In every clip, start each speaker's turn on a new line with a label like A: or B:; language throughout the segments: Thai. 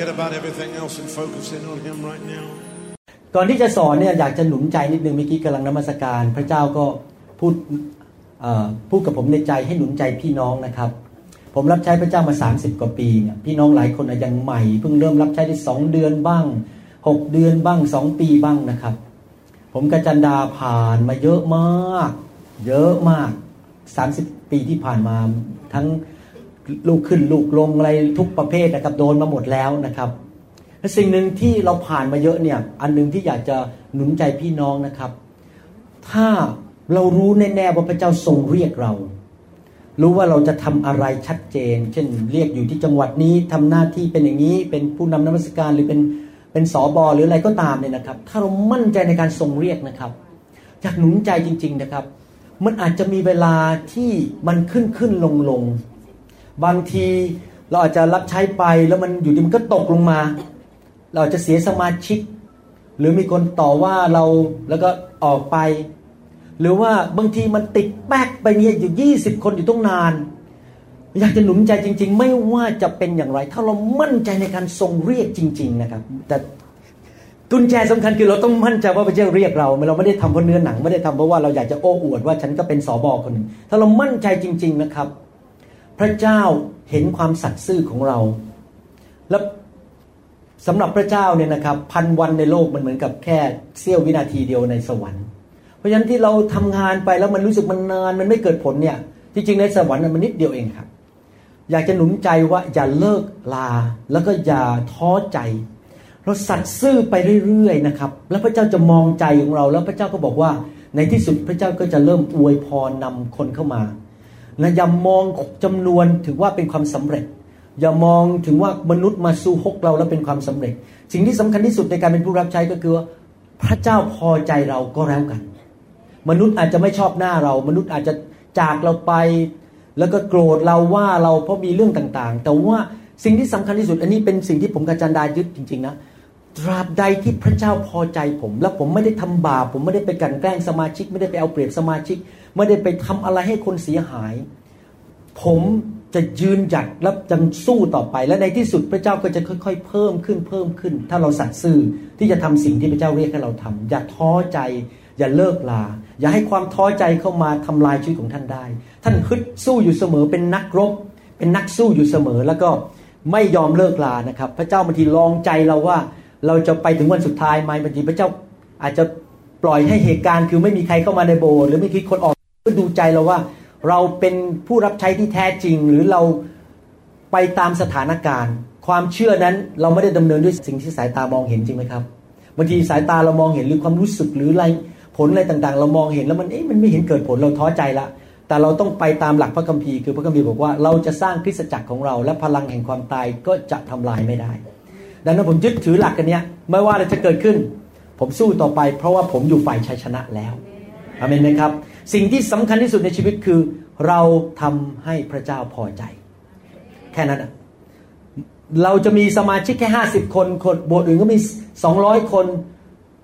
A: forget about everything else and focus in on Him right now.
B: ก่อนที่จะสอนเนี่ยอยากจะหนุนใจนิดนึงเมื่อกี้กำลังนมัสการ พระเจ้าก็พูดพูดกับผมในใจให้หนุนใจพี่น้องนะครับ ผมรับใช้พระเจ้ามา 30 กว่าปีเนี่ยพี่น้องหลายคนอายังใหม่เพิ่งเริ่มรับใช้ได้สองเดือนบ้าง 6 เดือนบ้าง 2 ปีบ้างนะครับ ผมกับจันดาผ่านมาเยอะมาก เยอะมาก 30 ปีที่ผ่านมาทั้ง ลูกขึ้นลูกลงอะไรทุกประเภทนะครับ โดนมาหมดแล้วนะครับและสิ่งหนึ่งที่เราผ่านมาเยอะเนี่ย อันหนึ่งที่อยากจะหนุนใจพี่น้องนะครับ ถ้าเรารู้แน่ๆว่าพระเจ้าทรงเรียกเรา รู้ว่าเราจะทำอะไรชัดเจน เช่นเรียกอยู่ที่จังหวัดนี้ทำหน้าที่เป็นอย่างนี้ เป็นผู้นำนักมัสการหรือเป็นเป็นสอบอหรืออะไรก็ตามเนี่ยนะครับ ถ้าเรามั่นใจในการทรงเรียกนะครับอยากหนุนใจจริง ๆนะครับ มันอาจจะมีเวลาที่มันขึ้นขึ้นลงลง บางทีเราอาจจะรับใช้ไปแล้วมันอยู่ดีมันก็ตกลงมา เราจะเสียสมาชิก หรือมีคนต่อว่าเราแล้วก็ออกไป หรือว่าบางทีมันติดแป๊กไปเนี่ยอยู่ 20 คนอยู่ต้องนาน อยากจะหนุนใจจริง ๆ ไม่ว่าจะเป็นอย่างไร ถ้าเรามั่นใจในการทรงเรียกจริง ๆ นะครับ แต่กุญแจสำคัญคือเราต้องมั่นใจว่าพระเจ้าเรียกเรา เราไม่ได้ทำเพราะเนื้อหนังไม่ได้ทำเพราะว่าเราอยากจะโอ้อวดว่าฉันก็เป็นสอบอคนหนึ่งถ้าเรามั่นใจจริง ๆ นะครับ พระเจ้าเห็นความสัตย์ซื่อของเรา และสำหรับพระเจ้าเนี่ยนะครับ พันวันในโลกมันเหมือนกับแค่เสี้ยววินาทีเดียวในสวรรค์ เพราะฉะนั้นที่เราทำงานไปแล้วมันรู้สึกมันนานมันไม่เกิดผลเนี่ยจริงๆในสวรรค์มันนิดเดียวเองครับ อยากจะหนุนใจว่าอย่าเลิกลาแล้วก็อย่าท้อใจ เราสัตย์ซื่อไปเรื่อยๆนะครับ แล้วพระเจ้าจะมองใจของเรา แล้วพระเจ้าก็บอกว่า ในที่สุดพระเจ้าก็จะเริ่มอวยพรนำคนเข้ามา และอย่ามองจำนวนถึงว่าเป็นความสำเร็จ อย่ามองถึงว่ามนุษย์มาสู้ฮกเราแล้วเป็นความสำเร็จ สิ่งที่สำคัญที่สุดในการเป็นผู้รับใช้ก็คือว่าพระเจ้าพอใจเราก็แล้วกัน มนุษย์อาจจะไม่ชอบหน้าเรา มนุษย์อาจจะจากเราไป แล้วก็โกรธเราว่าเราเพราะมีเรื่องต่างๆ แต่ว่าสิ่งที่สำคัญที่สุด อันนี้เป็นสิ่งที่ผมกับจันดายึดจริงๆนะตราบใดที่พระเจ้าพอใจผม แล้วผมไม่ได้ทำบาปผมไม่ได้ไปกันแกล้งสมาชิก ไม่ได้ไปเอาเปรียบสมาชิก ไม่ได้ไปทำอะไรให้คนเสียหาย ผมจะยืนหยัดและจังสู้ต่อไป และในที่สุดพระเจ้าก็จะค่อย ๆ เพิ่มขึ้นเพิ่มขึ้น ถ้าเราสัตย์ซื่อที่จะทำสิ่งที่พระเจ้าเรียกให้เราทำอย่าท้อใจ อย่าเลิกลา อย่าให้ความท้อใจเข้ามาทำลายชีวิตของท่านได้ ท่านฮึดสู้อยู่เสมอเป็นนักรบ เป็นนักสู้อยู่เสมอแล้วก็ไม่ยอมเลิกลานะครับ พระเจ้าบางทีลองใจเราว่า เราจะไปถึงวันสุดท้ายไหมบางทีพระเจ้าอาจจะปล่อยให้เหตุการณ์คือไม่มีใครเข้ามาในโบสถ์หรือไม่มีคนออก ดูใจเราว่า เราเป็นผู้รับใช้ที่แท้จริง หรือเราไปตามสถานการณ์ ความเชื่อนั้นเราไม่ได้ดำเนินด้วยสิ่งที่สายตามองเห็นจริงไหมครับบางทีสายตาเรามองเห็นหรือความรู้สึกหรืออะไรผลอะไรต่างๆ เรามองเห็นแล้วมันเอ๊ะมันไม่เห็นเกิดผลเราท้อใจละแต่เราต้องไปตามหลักพระคัมภีร์คือพระคัมภีร์บอกว่าเราจะสร้างคริสตจักรของเรา และพลังแห่งความตายก็จะทำลายไม่ได้ ดังนั้นผมยึดถือหลักกันเนี้ยไม่ว่าอะไรจะเกิดขึ้น ผมสู้ต่อไป เพราะว่าผมอยู่ฝ่ายชัยชนะแล้วอเมนไหมครับ สิ่งที่สำคัญที่สุดในชีวิตคือ เราทำให้พระเจ้าพอใจ แค่นั้นอะเราจะมีสมาชิกแค่ห้าสิบคนคนโบสถ์อื่นก็มีสองร้อยคน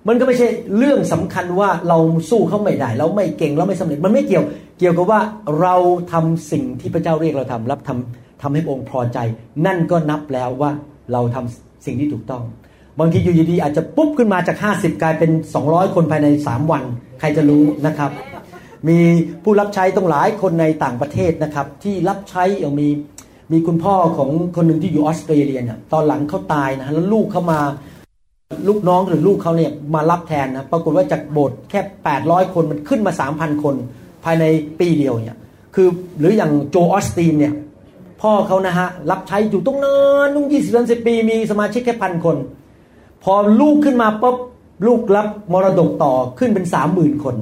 B: มันก็ไม่ใช่เรื่องสำคัญว่าเราสู้เขาไม่ได้ เราไม่เก่งเราไม่สำเร็จมันไม่เกี่ยวเกี่ยวกับว่าเราทำสิ่งที่พระเจ้าเรียกเราทำรับทำทำให้องค์พอใจ นั่นก็นับแล้วว่าเราทำสิ่งที่ถูกต้อง บางทีอยู่ดีๆอาจจะปุ๊บขึ้นมาจาก 50 กลายเป็น 200 คนภายใน 3 วัน ใครจะรู้นะครับ มีผู้รับใช้ต้องหลายคนในต่างประเทศนะครับ ที่รับใช้อย่างมีมีคุณพ่อของคนหนึ่งที่อยู่ออสเตรเลียเนี่ยตอนหลังเขาตายนะแล้วลูกเขามาลูกน้องหรือลูกเขาเนี่ยมารับแทนนะปรากฏว่าจากโบสถ์แค่ 800 คนมันขึ้นมา 3,000 คน ภายในปีเดียวเนี่ยคือหรืออย่างโจออสตีนเนี่ยพ่อเขานะฮะรับใช้อยู่ตรงนั้นนุ่งยี่สิบสิบปี มีสมาชิกแค่พันคน พอลูกขึ้นมาปุ๊บลูกรับมรดกต่อขึ้นเป็นสามหมื่นคน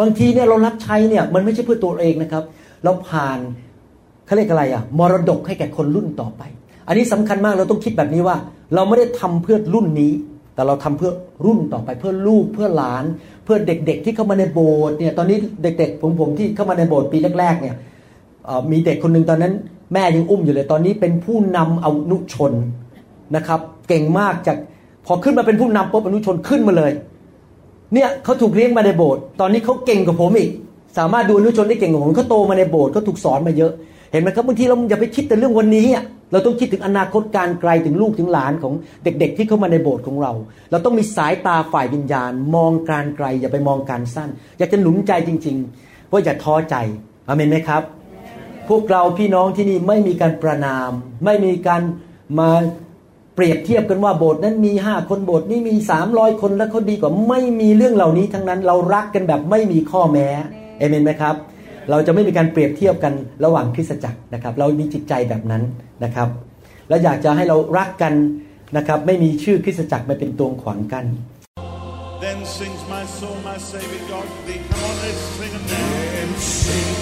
B: บางทีเนี่ยเรารับใช้เนี่ยมันไม่ใช่เพื่อตัวเองนะครับ เราผ่านเขาเรียกอะไรอะมรดกให้แก่คนรุ่นต่อไป อันนี้สำคัญมากเราต้องคิดแบบนี้ว่า เราไม่ได้ทำเพื่อรุ่นนี้ แต่เราทำเพื่อรุ่นต่อไป เพื่อลูกเพื่อหลาน เพื่อเด็ก ๆ ที่เข้ามาในโบสถ์เนี่ยตอนนี้เด็กๆผมผมที่เข้ามาในโบสถ์ปีแรกๆเนี่ยมีเด็กคนหนึ่งตอนนั้น แม่ยังอุ้มอยู่เลยตอนนี้เป็นผู้นำเอานุชนนะครับ เก่งมากจากพอขึ้นมาเป็นผู้นำปุ๊บอนุชนขึ้นมาเลย เนี่ยเขาถูกเลี้ยงมาในโบสถ์ตอนนี้เขาเก่งกว่าผมอีก สามารถดูนุชนได้เก่งกว่าผมเขาโตมาในโบสถ์เขาถูกสอนมาเยอะ เห็นไหมครับบางทีเราอย่าไปคิดแต่เรื่องวันนี้อะเราต้องคิดถึงอนาคตการไกลถึงลูกถึงหลานของเด็ก ๆ ที่เข้ามาในโบสถ์ของเรา เราต้องมีสายตาฝ่ายวิญญาณ มองการไกล อย่าไปมองการสั้น อยากจะหนุนใจจริงๆว่าอย่าท้อใจอเมนไหมครับ พวกเราพี่น้องที่นี่ไม่มีการประนาม ไม่มีการมา เปรียบเทียบกันว่าโบสถ์นั้นมีห้าคนโบสถ์นี้มีสามร้อยคนแล้วเขาดีกว่าไม่มีเรื่องเหล่านี้ทั้งนั้นเรารักกันแบบไม่มีข้อแม้เอเมนไหมครับ เราจะไม่มีการเปรียบเทียบกันระหว่างคริสตจักรนะครับ เรามีจิตใจแบบนั้นนะครับ และอยากจะให้เรารักกันนะครับ ไม่มีชื่อคริสตจักรมาเป็นตัวขวางกัน
A: Then sings my soul, my Savior God thee. Come on, let's sing it now.